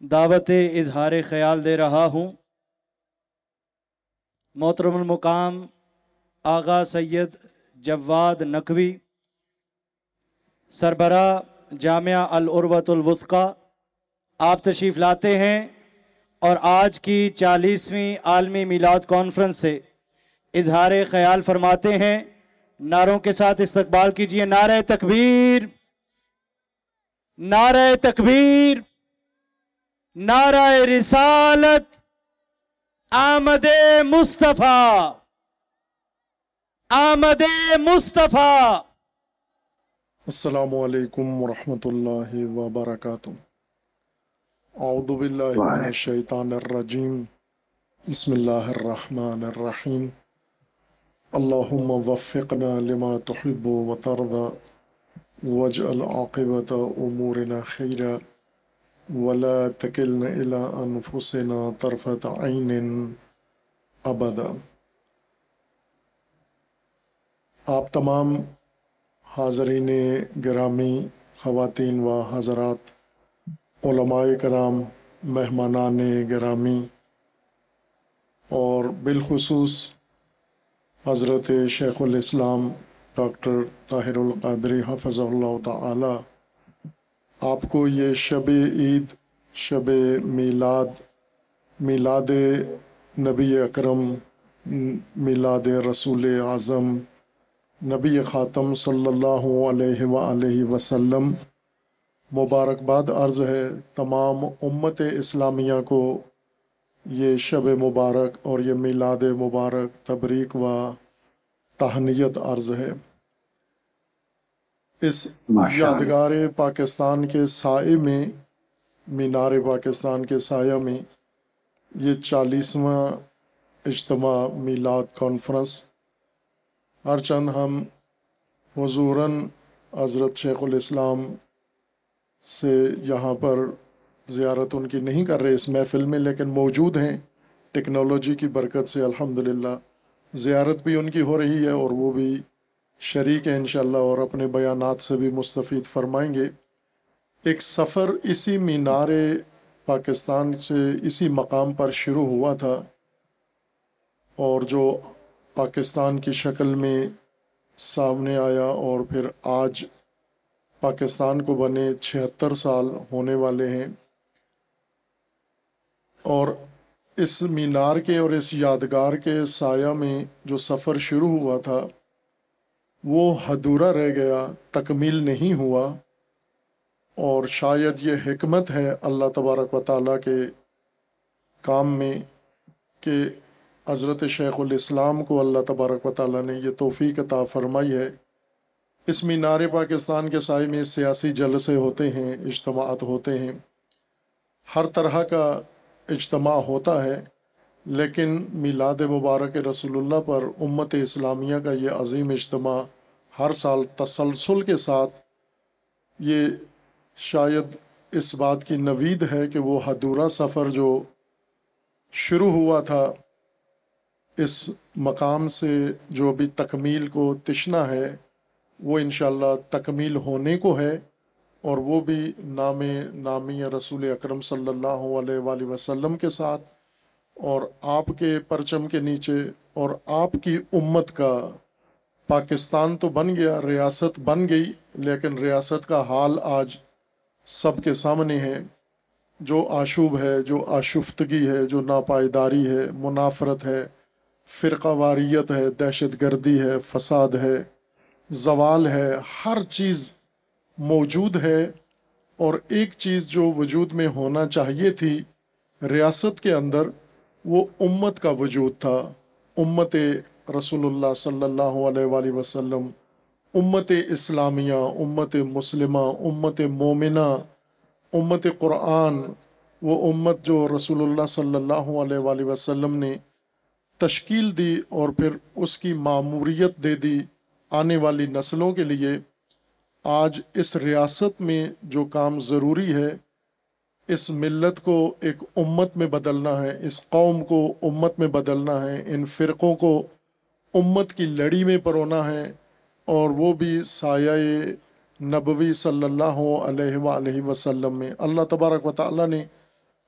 دعوت اظہار خیال دے رہا ہوں۔ محترم المقام آغا سید جواد نقوی، سربراہ جامعہ العروۃ الوثقہ آپ تشریف لاتے ہیں اور آج کی چالیسویں عالمی میلاد کانفرنس سے اظہار خیال فرماتے ہیں۔ نعروں کے ساتھ استقبال کیجیے، نعرہ تکبیر نعرہ تکبیر۔ نعرہ رسالت آمد مصطفیٰ۔ آمد مصطفیٰ۔ السلام علیکم ورحمۃ اللہ وبرکاتہ۔ اعوذ باللہ من الشیطان الرجیم۔ بسم اللہ الرحمن الرحیم۔ اللہم وفقنا لما تحب و ترضى واجعل عاقبت امورنا خیرا۔ ولا تکلنا الى انفسنا طرفت عین ابدا آپ تمام حاضرین گرامی، خواتین و حضرات، علماء کرام، مہمانان گرامی، اور بالخصوص حضرت شیخ الاسلام ڈاکٹر طاہر القادری حفظ اللہ تعالی آپ کو یہ شب عید، شب میلاد میلاد نبی اکرم، میلاد رسول اعظم، نبی خاتم صلی اللہ علیہ وآلہ وسلم۔ مبارکباد عرض ہے تمام امت اسلامیہ کو۔ یہ شب مبارک اور یہ میلاد مبارک تبریک و تہنیت عرض ہے۔ اس یادگار پاکستان کے سائے میں مینار پاکستان کے سایہ میں یہ چالیسواں اجتماع میلاد کانفرنس ہر چند ہم حضوراً حضرت شیخ الاسلام سے یہاں پر زیارت ان کی نہیں کر رہے اس محفل میں لیکن موجود ہیں۔ ٹیکنالوجی کی برکت سے الحمدللہ۔ زیارت بھی ان کی ہو رہی ہے اور وہ بھی شریک ہیں انشاءاللہ اور اپنے بیانات سے بھی مستفید فرمائیں گے۔ ایک سفر اسی مینار پاکستان سے اسی مقام پر شروع ہوا تھا اور جو پاکستان کی شکل میں سامنے آیا اور پھر آج پاکستان کو بنے چھہتر سال ہونے والے ہیں۔ اور اس مینار کے اور اس یادگار کے سایہ میں جو سفر شروع ہوا تھا وہ ادھورا رہ گیا، تکمیل نہیں ہوا، اور شاید یہ حکمت ہے اللہ تبارک و تعالیٰ کے کام میں کہ حضرت شیخ الاسلام کو اللہ تبارک و تعالیٰ نے یہ توفیق عطا فرمائی ہے۔ اس مینار پاکستان کے سائے میں سیاسی جلسے ہوتے ہیں، اجتماعات ہوتے ہیں۔ ہر طرح کا اجتماع ہوتا ہے۔ لیکن میلاد مبارک رسول اللہ پر امت اسلامیہ کا یہ عظیم اجتماع ہر سال تسلسل کے ساتھ یہ شاید اس بات کی نوید ہے کہ وہ حدورہ سفر جو شروع ہوا تھا، اس مقام سے جو ابھی تکمیل کو تشنا ہے، وہ انشاءاللہ تکمیل ہونے کو ہے اور وہ بھی نام نامی رسول اکرم صلی اللہ علیہ وآلہ وسلم کے ساتھ اور آپ کے پرچم کے نیچے اور آپ کی امت کا پاکستان تو بن گیا، ریاست بن گئی، لیکن ریاست کا حال آج سب کے سامنے ہے۔ جو آشوب ہے، جو آشفتگی ہے، جو ناپائیداری ہے، منافرت ہے فرقہ واریت ہے، دہشت گردی ہے، فساد ہے، زوال ہے، ہر چیز موجود ہے۔ اور ایک چیز جو وجود میں ہونا چاہیے تھی، ریاست کے اندر وہ امت کا وجود تھا۔ امت رسول اللہ صلی اللہ علیہ وآلہ وسلم، امت اسلامیہ، امت مسلمہ، امت مومنہ، امت قرآن، وہ امت جو رسول اللہ صلی اللہ علیہ وآلہ وسلم نے تشکیل دی اور پھر اس کی معموریت دے دی آنے والی نسلوں کے لیے، آج اس ریاست میں جو کام ضروری ہے اس ملت کو ایک امت میں بدلنا ہے، اس قوم کو امت میں بدلنا ہے، ان فرقوں کو امت کی لڑی میں پرونا ہے۔ اور وہ بھی سایہ نبوی صلی اللہ علیہ وآلہ وسلم میں۔ اللہ تبارک و تعالیٰ نے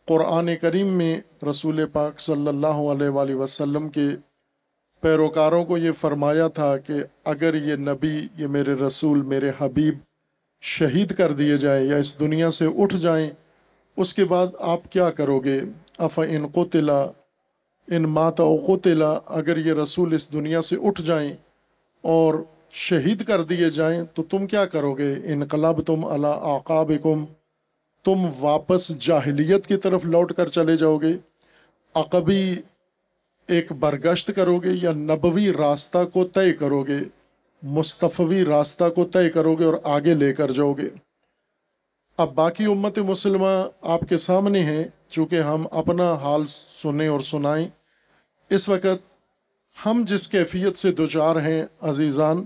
قرآن کریم میں رسول پاک صلی اللہ علیہ وآلہ وسلم کے پیروکاروں کو یہ فرمایا تھا کہ اگر یہ نبی، یہ میرے رسول، میرے حبیب شہید کر دیے جائیں یا اس دنیا سے اٹھ جائیں اس کے بعد آپ کیا کرو گے؟ اف ان قطلا ان ماتا قطلا اگر یہ رسول اس دنیا سے اٹھ جائیں اور شہید کر دیے جائیں، تو تم کیا کرو گے؟ انقلاب تم اللہ آقاب تم واپس جاہلیت کی طرف لوٹ کر چلے جاؤ گے۔ عقبی ایک برگشت کرو گے یا نبوی راستہ کو طے کرو گے؟ مصطفی راستہ کو طے کرو گے اور آگے لے کر جاؤ گے۔ اب باقی امت مسلمہ آپ کے سامنے ہیں، چونکہ ہم اپنا حال سنیں اور سنائیں۔ اس وقت ہم جس کیفیت سے دوچار ہیں، عزیزان،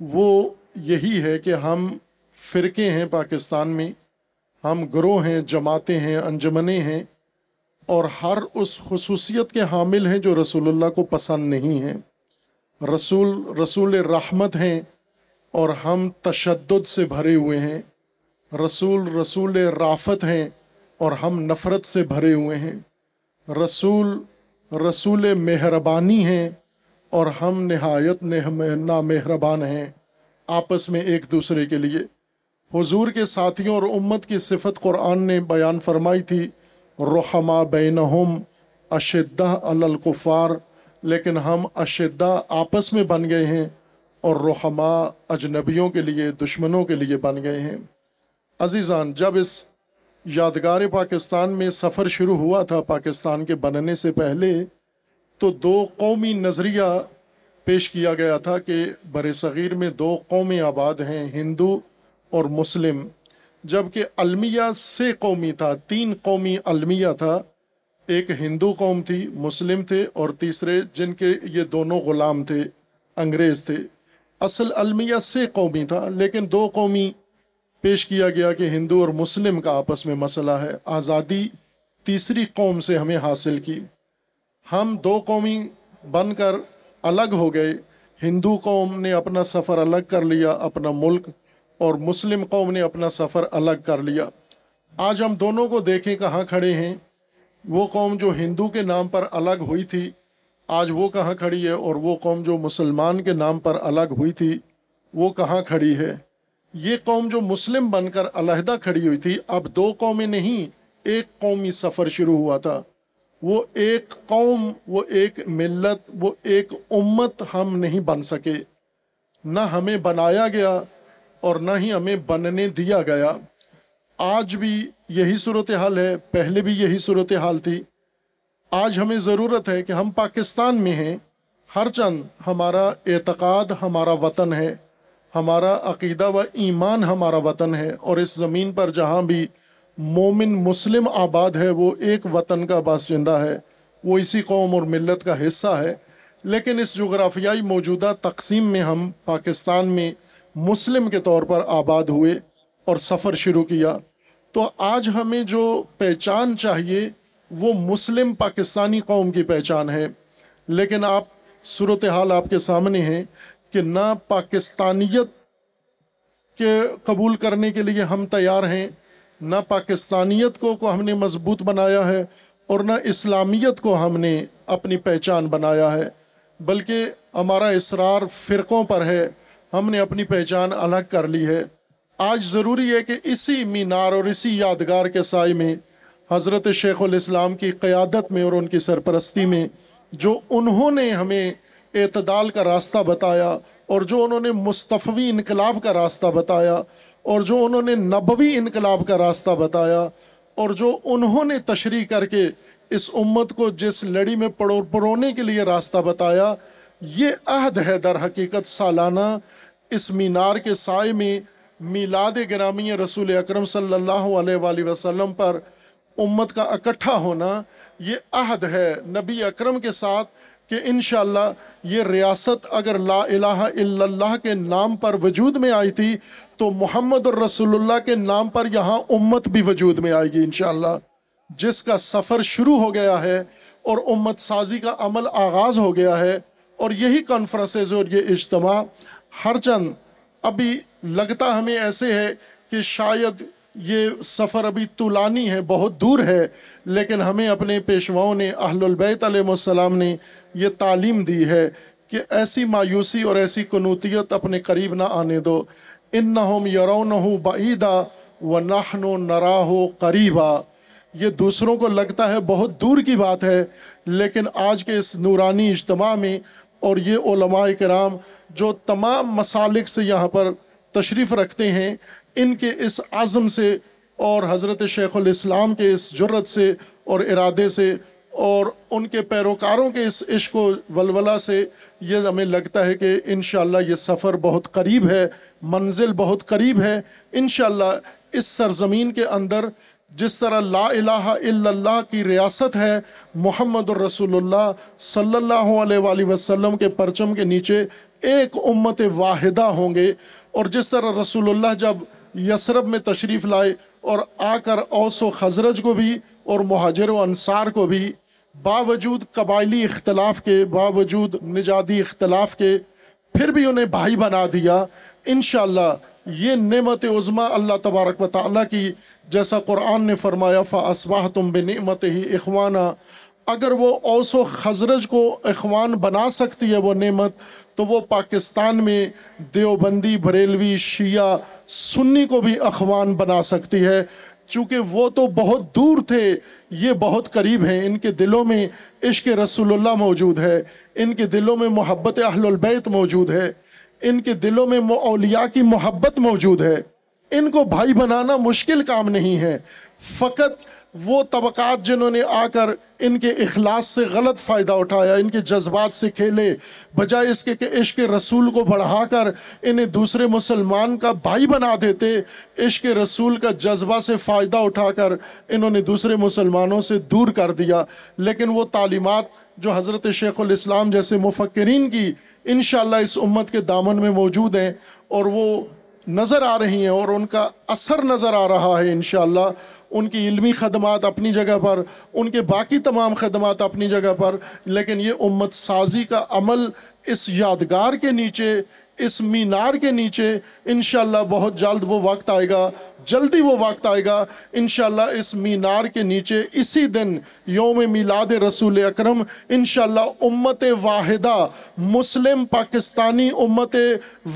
وہ یہی ہے کہ ہم فرقے ہیں پاکستان میں۔ ہم گروہ ہیں، جماعتیں ہیں، انجمنیں ہیں۔ اور ہر اس خصوصیت کے حامل ہیں جو رسول اللہ کو پسند نہیں ہیں۔ رسول رسول رحمت ہیں اور ہم تشدد سے بھرے ہوئے ہیں۔ رسول رسول رافت ہیں اور ہم نفرت سے بھرے ہوئے ہیں۔ رسول رسول مہربانی ہیں اور ہم نہایت نامہربان ہیں آپس میں ایک دوسرے کے لیے۔ حضور کے ساتھیوں اور امت کی صفت قرآن نے بیان فرمائی تھی رحما بینہم اشدہ الکفار، لیکن ہم اشدہ آپس میں بن گئے ہیں اور رحما اجنبیوں کے لیے، دشمنوں کے لیے بن گئے ہیں۔ عزیزان، جب اس یادگار پاکستان میں سفر شروع ہوا تھا پاکستان کے بننے سے پہلے، تو دو قومی نظریہ پیش کیا گیا تھا کہ بر صغیر میں دو قومی آباد ہیں، ہندو اور مسلم۔ جبکہ المیہ سے قومی تھا، تین قومی المیہ تھا۔ ایک ہندو قوم تھی، مسلم تھے، اور تیسرے جن کے یہ دونوں غلام تھے، انگریز تھے۔ اصل المیہ سے قومی تھا، لیکن دو قومی پیش کیا گیا کہ ہندو اور مسلم کا آپس میں مسئلہ ہے۔ آزادی تیسری قوم سے ہمیں حاصل کی۔ ہم دو قومی بن کر الگ ہو گئے۔ ہندو قوم نے اپنا سفر الگ کر لیا، اپنا ملک، اور مسلم قوم نے اپنا سفر الگ کر لیا۔ آج ہم دونوں کو دیکھیں کہاں کھڑے ہیں۔ وہ قوم جو ہندو کے نام پر الگ ہوئی تھی، آج وہ کہاں کھڑی ہے؟ اور وہ قوم جو مسلمان کے نام پر الگ ہوئی تھی، وہ کہاں کھڑی ہے؟ یہ قوم جو مسلم بن کر علیحدہ کھڑی ہوئی تھی، اب دو قومیں نہیں، ایک قومی سفر شروع ہوا تھا۔ وہ ایک قوم، وہ ایک ملت، وہ ایک امت ہم نہیں بن سکے۔ نہ ہمیں بنایا گیا اور نہ ہی ہمیں بننے دیا گیا۔ آج بھی یہی صورتحال ہے، پہلے بھی یہی صورتحال تھی۔ آج ہمیں ضرورت ہے کہ ہم پاکستان میں ہیں۔ ہر چند ہمارا اعتقاد، ہمارا وطن ہے۔ ہمارا عقیدہ و ایمان ہمارا وطن ہے اور اس زمین پر جہاں بھی مومن مسلم آباد ہے، وہ ایک وطن کا باشندہ ہے۔ وہ اسی قوم اور ملت کا حصہ ہے۔ لیکن اس جغرافیائی موجودہ تقسیم میں ہم پاکستان میں مسلم کے طور پر آباد ہوئے اور سفر شروع کیا۔ تو آج ہمیں جو پہچان چاہیے، وہ مسلم پاکستانی قوم کی پہچان ہے۔ لیکن آپ صورتحال آپ کے سامنے ہیں۔ کہ نہ پاکستانیت کے قبول کرنے کے لیے ہم تیار ہیں، نہ پاکستانیت کو کو ہم نے مضبوط بنایا ہے اور نہ اسلامیت کو ہم نے اپنی پہچان بنایا ہے، بلکہ ہمارا اصرار فرقوں پر ہے، ہم نے اپنی پہچان الگ کر لی ہے۔ آج ضروری ہے کہ اسی مینار اور اسی یادگار کے سائے میں حضرت شیخ الاسلام کی قیادت میں اور ان کی سرپرستی میں جو انہوں نے ہمیں اعتدال کا راستہ بتایا اور جو انہوں نے مصطفی انقلاب کا راستہ بتایا اور جو انہوں نے نبوی انقلاب کا راستہ بتایا اور جو انہوں نے تشریح کر کے اس امت کو جس لڑی میں پڑو پرونے کے لیے راستہ بتایا، یہ عہد ہے در حقیقت سالانہ اس مینار کے سائے میں میلاد گرامی رسول اکرم صلی اللہ علیہ وآلہ وسلم پر امت کا اکٹھا ہونا، یہ عہد ہے نبی اکرم کے ساتھ کہ انشاءاللہ یہ ریاست اگر لا الہ الا اللہ کے نام پر وجود میں آئی تھی، تو محمد الرسول اللہ کے نام پر یہاں امت بھی وجود میں آئے گی انشاءاللہ۔ جس کا سفر شروع ہو گیا ہے اور امت سازی کا عمل آغاز ہو گیا ہے، اور یہی کانفرنسز اور یہ اجتماع، ہر چند ابھی لگتا ہمیں ایسے ہے کہ شاید یہ سفر ابھی طولانی ہے، بہت دور ہے، لیکن ہمیں اپنے پیشواؤں نے، اہل البیت علیہ السلام نے یہ تعلیم دی ہے کہ ایسی مایوسی اور ایسی قنوتیت اپنے قریب نہ آنے دو۔ انہم یرونہ بعیدا و نحن نراہ قریبا۔ یہ دوسروں کو لگتا ہے بہت دور کی بات ہے، لیکن آج کے اس نورانی اجتماع میں اور یہ علماء کرام جو تمام مسالک سے یہاں پر تشریف رکھتے ہیں ان کے اس عزم سے اور حضرت شیخ الاسلام کے اس جرت سے اور ارادے سے اور ان کے پیروکاروں کے اس عشق و ولولہ سے یہ ہمیں لگتا ہے کہ انشاءاللہ یہ سفر بہت قریب ہے، منزل بہت قریب ہے۔ انشاءاللہ اس سرزمین کے اندر جس طرح لا الہ الا اللہ کی ریاست ہے، محمد الرسول اللہ صلی اللہ علیہ وآلہ وسلم کے پرچم کے نیچے ایک امت واحدہ ہوں گے۔ اور جس طرح رسول اللہ جب یسرب میں تشریف لائے اور آ کر اوس و خزرج کو بھی اور مہاجر و انصار کو بھی، باوجود قبائلی اختلاف کے، باوجود نجادی اختلاف کے، پھر بھی انہیں بھائی بنا دیا۔ انشاءاللہ یہ نعمت عظمہ اللہ تبارک و تعالیٰ کی، جیسا قرآن نے فرمایا فاسواہ تم بنعمت ہی اخوانہ اگر وہ اوس و خزرج کو اخوان بنا سکتی ہے وہ نعمت، تو وہ پاکستان میں دیوبندی، بریلوی، شیعہ، سنی کو بھی اخوان بنا سکتی ہے۔ چونکہ وہ تو بہت دور تھے، یہ بہت قریب ہیں۔ ان کے دلوں میں عشق رسول اللہ موجود ہے۔ ان کے دلوں میں محبت اہل البیت موجود ہے۔ ان کے دلوں میں اولیاء کی محبت موجود ہے۔ ان کو بھائی بنانا مشکل کام نہیں ہے۔ فقط وہ طبقات جنہوں نے آ کر ان کے اخلاص سے غلط فائدہ اٹھایا، ان کے جذبات سے کھیلے، بجائے اس کے کہ عشق رسول کو بڑھا کر انہیں دوسرے مسلمان کا بھائی بنا دیتے، عشق رسول کا جذبہ سے فائدہ اٹھا کر انہوں نے دوسرے مسلمانوں سے دور کر دیا۔ لیکن وہ تعلیمات جو حضرت شیخ الاسلام جیسے مفکرین کی انشاءاللہ اس امت کے دامن میں موجود ہیں اور وہ نظر آ رہی ہیں اور ان کا اثر نظر آ رہا ہے انشاءاللہ۔ ان کی علمی خدمات اپنی جگہ پر، ان کے باقی تمام خدمات اپنی جگہ پر، لیکن یہ امت سازی کا عمل اس یادگار کے نیچے اس مینار کے نیچے انشاءاللہ بہت جلد وہ وقت آئے گا، جلدی وہ وقت آئے گا۔ انشاءاللہ اس مینار کے نیچے اسی دن یوم میلاد رسول اکرم، انشاءاللہ امت واحدہ، مسلم، پاکستانی امت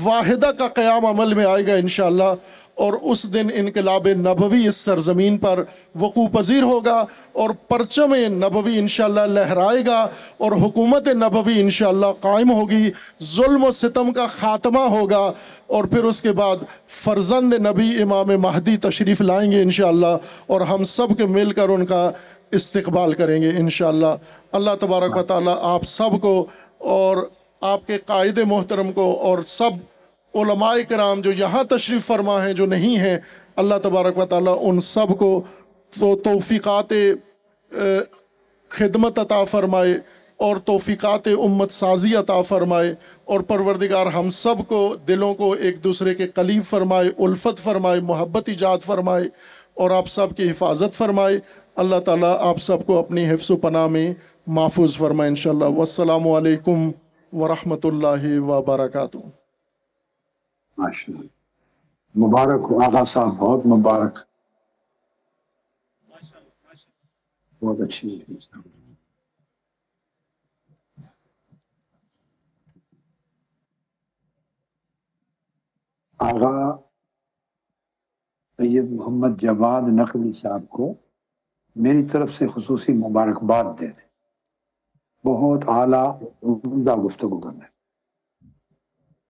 واحدہ کا قیام عمل میں آئے گا انشاءاللہ۔ اور اس دن انقلاب نبوی اس سرزمین پر وقوع پذیر ہوگا اور پرچم نبوی انشاءاللہ لہرائے گا اور حکومت نبوی انشاءاللہ قائم ہوگی، ظلم و ستم کا خاتمہ ہوگا اور پھر اس کے بعد فرزند نبی امام مہدی تشریف لائیں گے انشاءاللہ اور ہم سب کے مل کر ان کا استقبال کریں گے انشاءاللہ۔ اللہ تبارک و تعالیٰ آپ سب کو اور آپ کے قائد محترم کو اور سب علماء کرام جو یہاں تشریف فرما ہیں، جو نہیں ہیں، اللہ تبارک و تعالیٰ ان سب کو تو توفیقات خدمت عطا فرمائے اور توفیقات امت سازی عطا فرمائے اور پروردگار ہم سب کو، دلوں کو ایک دوسرے کے قلیب فرمائے، الفت فرمائے، محبت ایجاد فرمائے اور آپ سب کی حفاظت فرمائے۔ اللہ تعالیٰ آپ سب کو اپنی حفظ و پناہ میں محفوظ فرمائے انشاءاللہ۔ والسلام علیکم ورحمۃ اللہ وبرکاتہ۔ ماشاء مبارک ہو۔ آغا صاحب، بہت مبارک۔ بہت اچھی آغا سید محمد جواد نقوی صاحب کو میری طرف سے خصوصی مبارکباد دے دیں۔ بہت اعلیٰ، عمدہ گفتگو کرنے۔